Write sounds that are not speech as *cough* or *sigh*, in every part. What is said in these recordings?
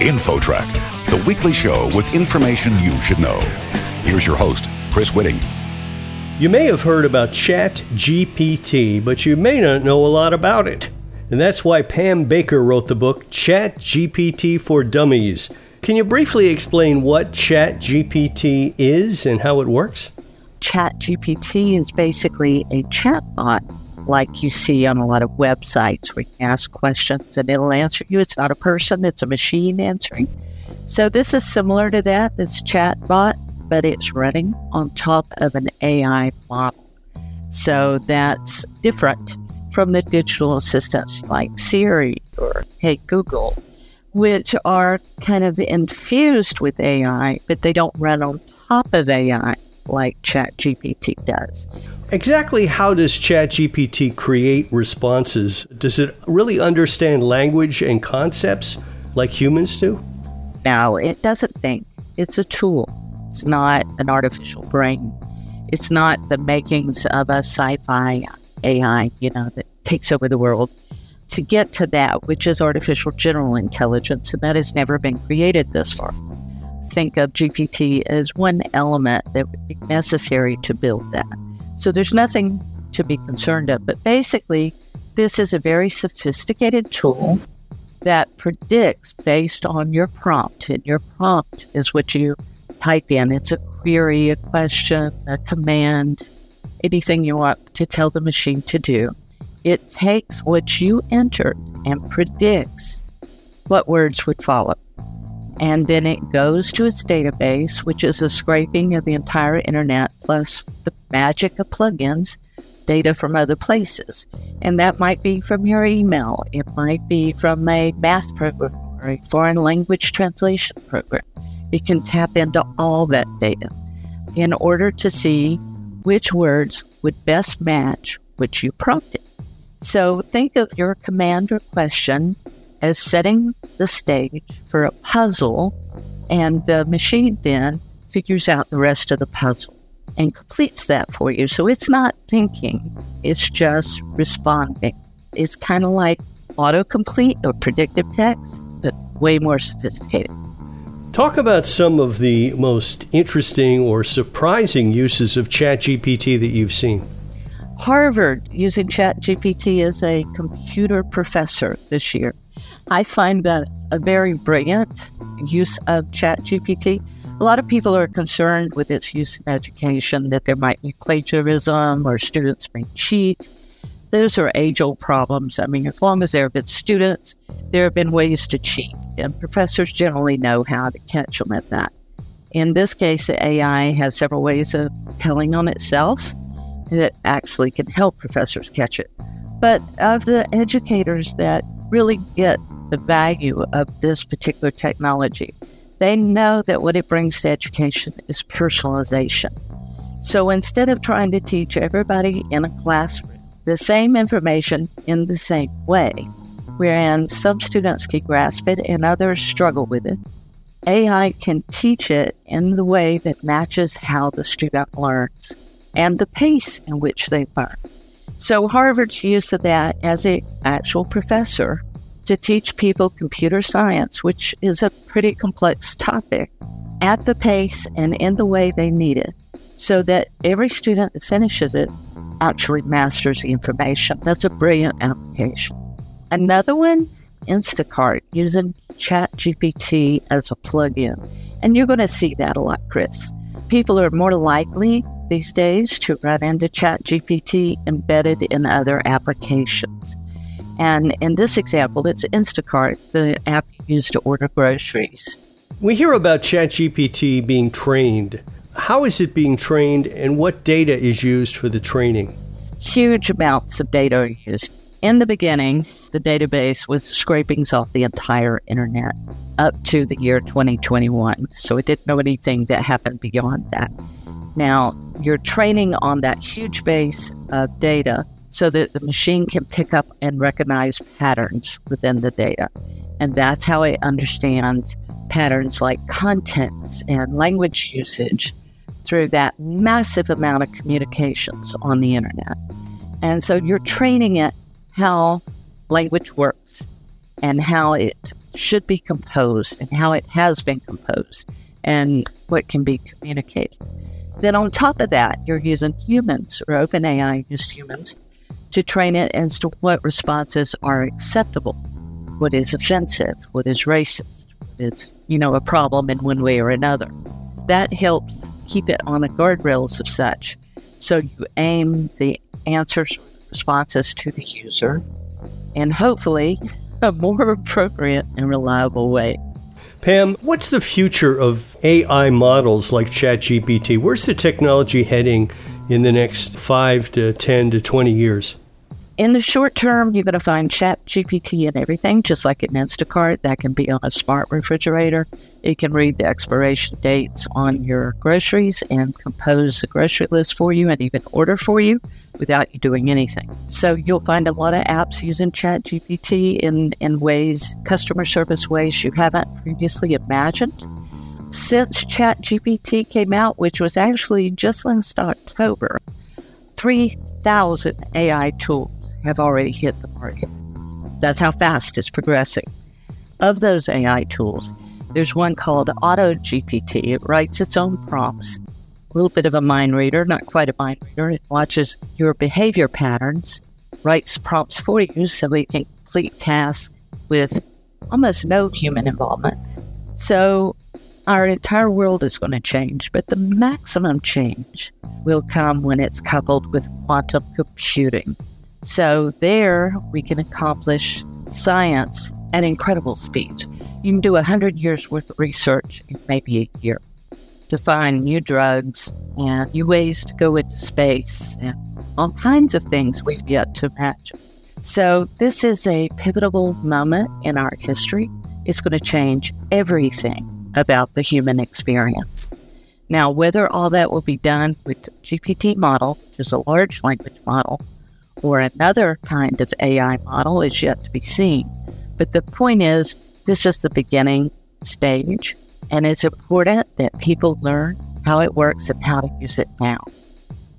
InfoTrack, the weekly show with information you should know. Here's your host, Chris Whitting. You may have heard about ChatGPT, but you may not know a lot about it. And that's why Pam Baker wrote the book ChatGPT for Dummies. Can you briefly explain what ChatGPT is and how it works? ChatGPT is basically a chatbot like you see on a lot of websites where you ask questions and it'll answer you. It's not a person, it's a machine answering. So this is similar to that, this chatbot, but it's running on top of an AI model. So that's different from the digital assistants like Siri or Hey Google, which are kind of infused with AI, but they don't run on top of AI like ChatGPT does. Exactly how does ChatGPT create responses? Does it really understand language and concepts like humans do? No, it doesn't think. It's a tool. It's not an artificial brain. It's not the makings of a sci fi AI, you know, that takes over the world. To get to that, which is artificial general intelligence, and that has never been created this far think of GPT as one element that would be necessary to build that. So there's nothing to be concerned of. But basically, this is a very sophisticated tool that predicts based on your prompt. And your prompt is what you type in. It's a query, a question, a command, anything you want to tell the machine to do. It takes what you entered and predicts what words would follow and then it goes to its database, which is a scraping of the entire internet plus the magic of plugins, data from other places. And that might be from your email, it might be from a math program or a foreign language translation program. It can tap into all that data in order to see which words would best match which you prompted. So think of your command or question as setting the stage for a puzzle, and the machine then figures out the rest of the puzzle and completes that for you. So it's not thinking, it's just responding. It's kind of like autocomplete or predictive text, but way more sophisticated. Talk about some of the most interesting or surprising uses of ChatGPT that you've seen. Harvard using ChatGPT as a computer professor this year. I find that a very brilliant use of ChatGPT. A lot of people are concerned with its use in education that there might be plagiarism or students may cheat. Those are age old problems. I mean, as long as there have been students, there have been ways to cheat, and professors generally know how to catch them at that. In this case, the AI has several ways of telling on itself that actually can help professors catch it. But of the educators that really get the value of this particular technology. They know that what it brings to education is personalization. So instead of trying to teach everybody in a classroom the same information in the same way, wherein some students can grasp it and others struggle with it, AI can teach it in the way that matches how the student learns and the pace in which they learn. So Harvard's use of that as an actual professor to teach people computer science, which is a pretty complex topic, at the pace and in the way they need it, so that every student that finishes it actually masters the information. That's a brilliant application. Another one, Instacart, using ChatGPT as a plugin. And you're going to see that a lot, Chris. People are more likely these days to run into ChatGPT embedded in other applications. And in this example, it's Instacart, the app used to order groceries. We hear about ChatGPT being trained. How is it being trained and what data is used for the training? Huge amounts of data are used. In the beginning, the database was scrapings off the entire internet up to the year 2021. So it didn't know anything that happened beyond that. Now, you're training on that huge base of data so that the machine can pick up and recognize patterns within the data. And that's how it understands patterns like contents and language usage through that massive amount of communications on the internet. And so you're training it how language works and how it should be composed and how it has been composed and what can be communicated. Then on top of that, you're using humans or OpenAI used humans to train it as to what responses are acceptable, what is offensive, what is racist, is, you know, a problem in one way or another. That helps keep it on the guardrails of such. So you aim the answers, responses to the user, and hopefully a more appropriate and reliable way. Pam, what's the future of AI models like ChatGPT? Where's the technology heading in the next 5 to 10 to 20 years? In the short term, you're going to find Chat GPT and everything, just like in Instacart. That can be on a smart refrigerator. It can read the expiration dates on your groceries and compose the grocery list for you and even order for you without you doing anything. So you'll find a lot of apps using Chat GPT in, in ways, customer service ways you haven't previously imagined. Since Chat GPT came out, which was actually just last October, 3,000 AI tools have already hit the market. That's how fast it's progressing. Of those AI tools, there's one called Auto GPT. It writes its own prompts. A little bit of a mind reader, not quite a mind reader. It watches your behavior patterns, writes prompts for you so it can complete tasks with almost no human involvement. So our entire world is going to change, but the maximum change will come when it's coupled with quantum computing. So there we can accomplish science at incredible speeds. You can do 100 years worth of research in maybe a year to find new drugs and new ways to go into space and all kinds of things we've yet to imagine. So this is a pivotal moment in our history. It's going to change everything about the human experience. Now, whether all that will be done with GPT model, which is a large language model, or another kind of AI model is yet to be seen. But the point is, this is the beginning stage, and it's important that people learn how it works and how to use it now.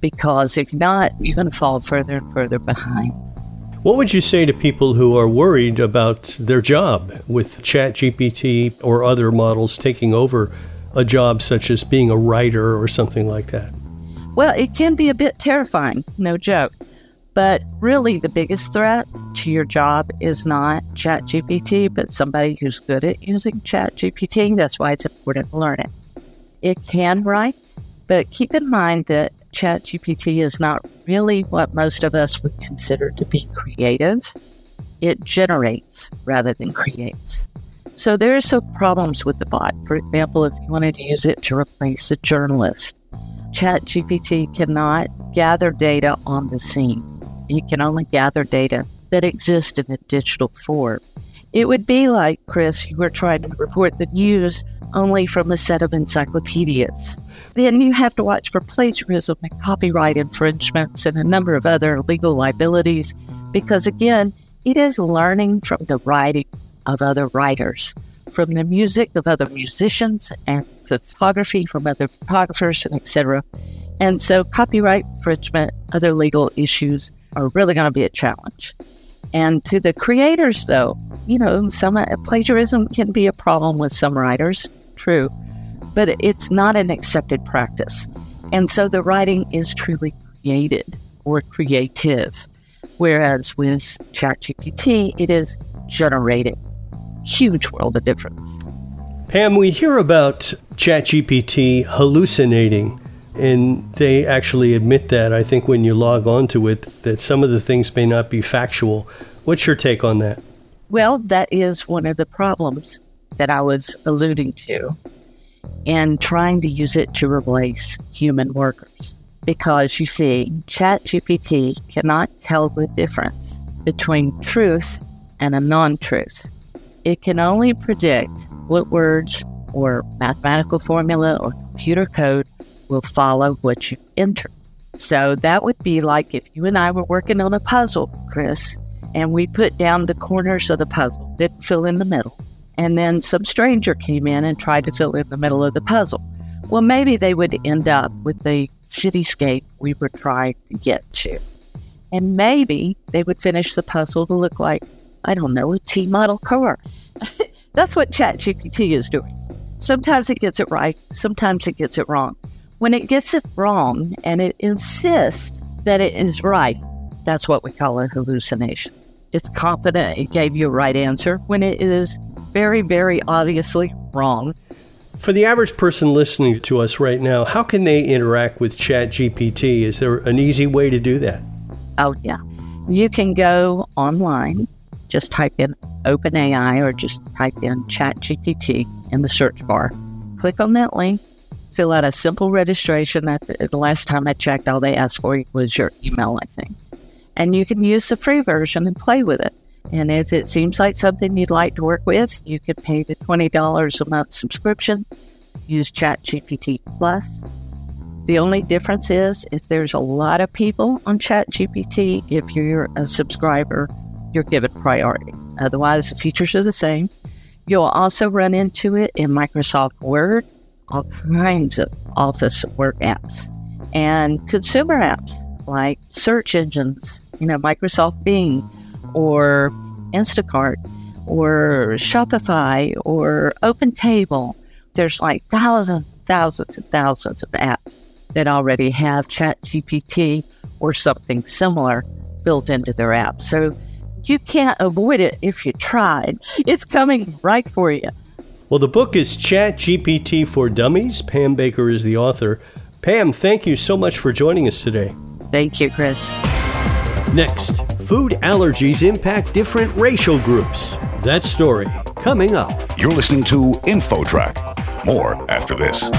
Because if not, you're going to fall further and further behind. What would you say to people who are worried about their job with ChatGPT or other models taking over a job such as being a writer or something like that? Well, it can be a bit terrifying, no joke. But really, the biggest threat to your job is not ChatGPT, but somebody who's good at using ChatGPT. That's why it's important to learn it. It can write, but keep in mind that ChatGPT is not really what most of us would consider to be creative. It generates rather than creates. So there are some problems with the bot. For example, if you wanted to use it to replace a journalist, ChatGPT cannot gather data on the scene you can only gather data that exists in a digital form. It would be like, Chris, you were trying to report the news only from a set of encyclopedias. Then you have to watch for plagiarism and copyright infringements and a number of other legal liabilities because, again, it is learning from the writing of other writers, from the music of other musicians and photography from other photographers, and etc. And so, copyright infringement, other legal issues are really going to be a challenge. And to the creators, though, you know, some uh, plagiarism can be a problem with some writers, true, but it's not an accepted practice. And so the writing is truly created or creative, whereas with ChatGPT, it is generated. Huge world of difference. Pam, we hear about ChatGPT hallucinating and they actually admit that, I think, when you log on to it, that some of the things may not be factual. What's your take on that? Well, that is one of the problems that I was alluding to in trying to use it to replace human workers. Because you see, ChatGPT cannot tell the difference between truth and a non truth. It can only predict what words or mathematical formula or computer code will follow what you enter. So that would be like if you and I were working on a puzzle, Chris, and we put down the corners of the puzzle, didn't fill in the middle. And then some stranger came in and tried to fill in the middle of the puzzle. Well, maybe they would end up with the cityscape we were trying to get to. And maybe they would finish the puzzle to look like, I don't know, a T model car. *laughs* That's what ChatGPT is doing. Sometimes it gets it right, sometimes it gets it wrong. When it gets it wrong and it insists that it is right, that's what we call a hallucination. It's confident it gave you a right answer when it is very, very obviously wrong. For the average person listening to us right now, how can they interact with ChatGPT? Is there an easy way to do that? Oh, yeah. You can go online, just type in OpenAI or just type in ChatGPT in the search bar. Click on that link, fill out a simple registration. That the last time I checked, all they asked for was your email, I think. And you can use the free version and play with it. And if it seems like something you'd like to work with, you can pay the $20 a month subscription, use ChatGPT Plus. The only difference is if there's a lot of people on ChatGPT, if you're a subscriber, you're given priority. Otherwise, the features are the same. You'll also run into it in Microsoft Word, all kinds of Office work apps, and consumer apps like search engines, you know, Microsoft Bing or Instacart or Shopify or OpenTable. There's like thousands, thousands, and thousands of apps that already have ChatGPT or something similar built into their app. So you can't avoid it if you tried. It's coming right for you. Well, the book is ChatGPT for Dummies. Pam Baker is the author. Pam, thank you so much for joining us today. Thank you, Chris. Next, food allergies impact different racial groups. That story coming up. You're listening to InfoTrack. More after this.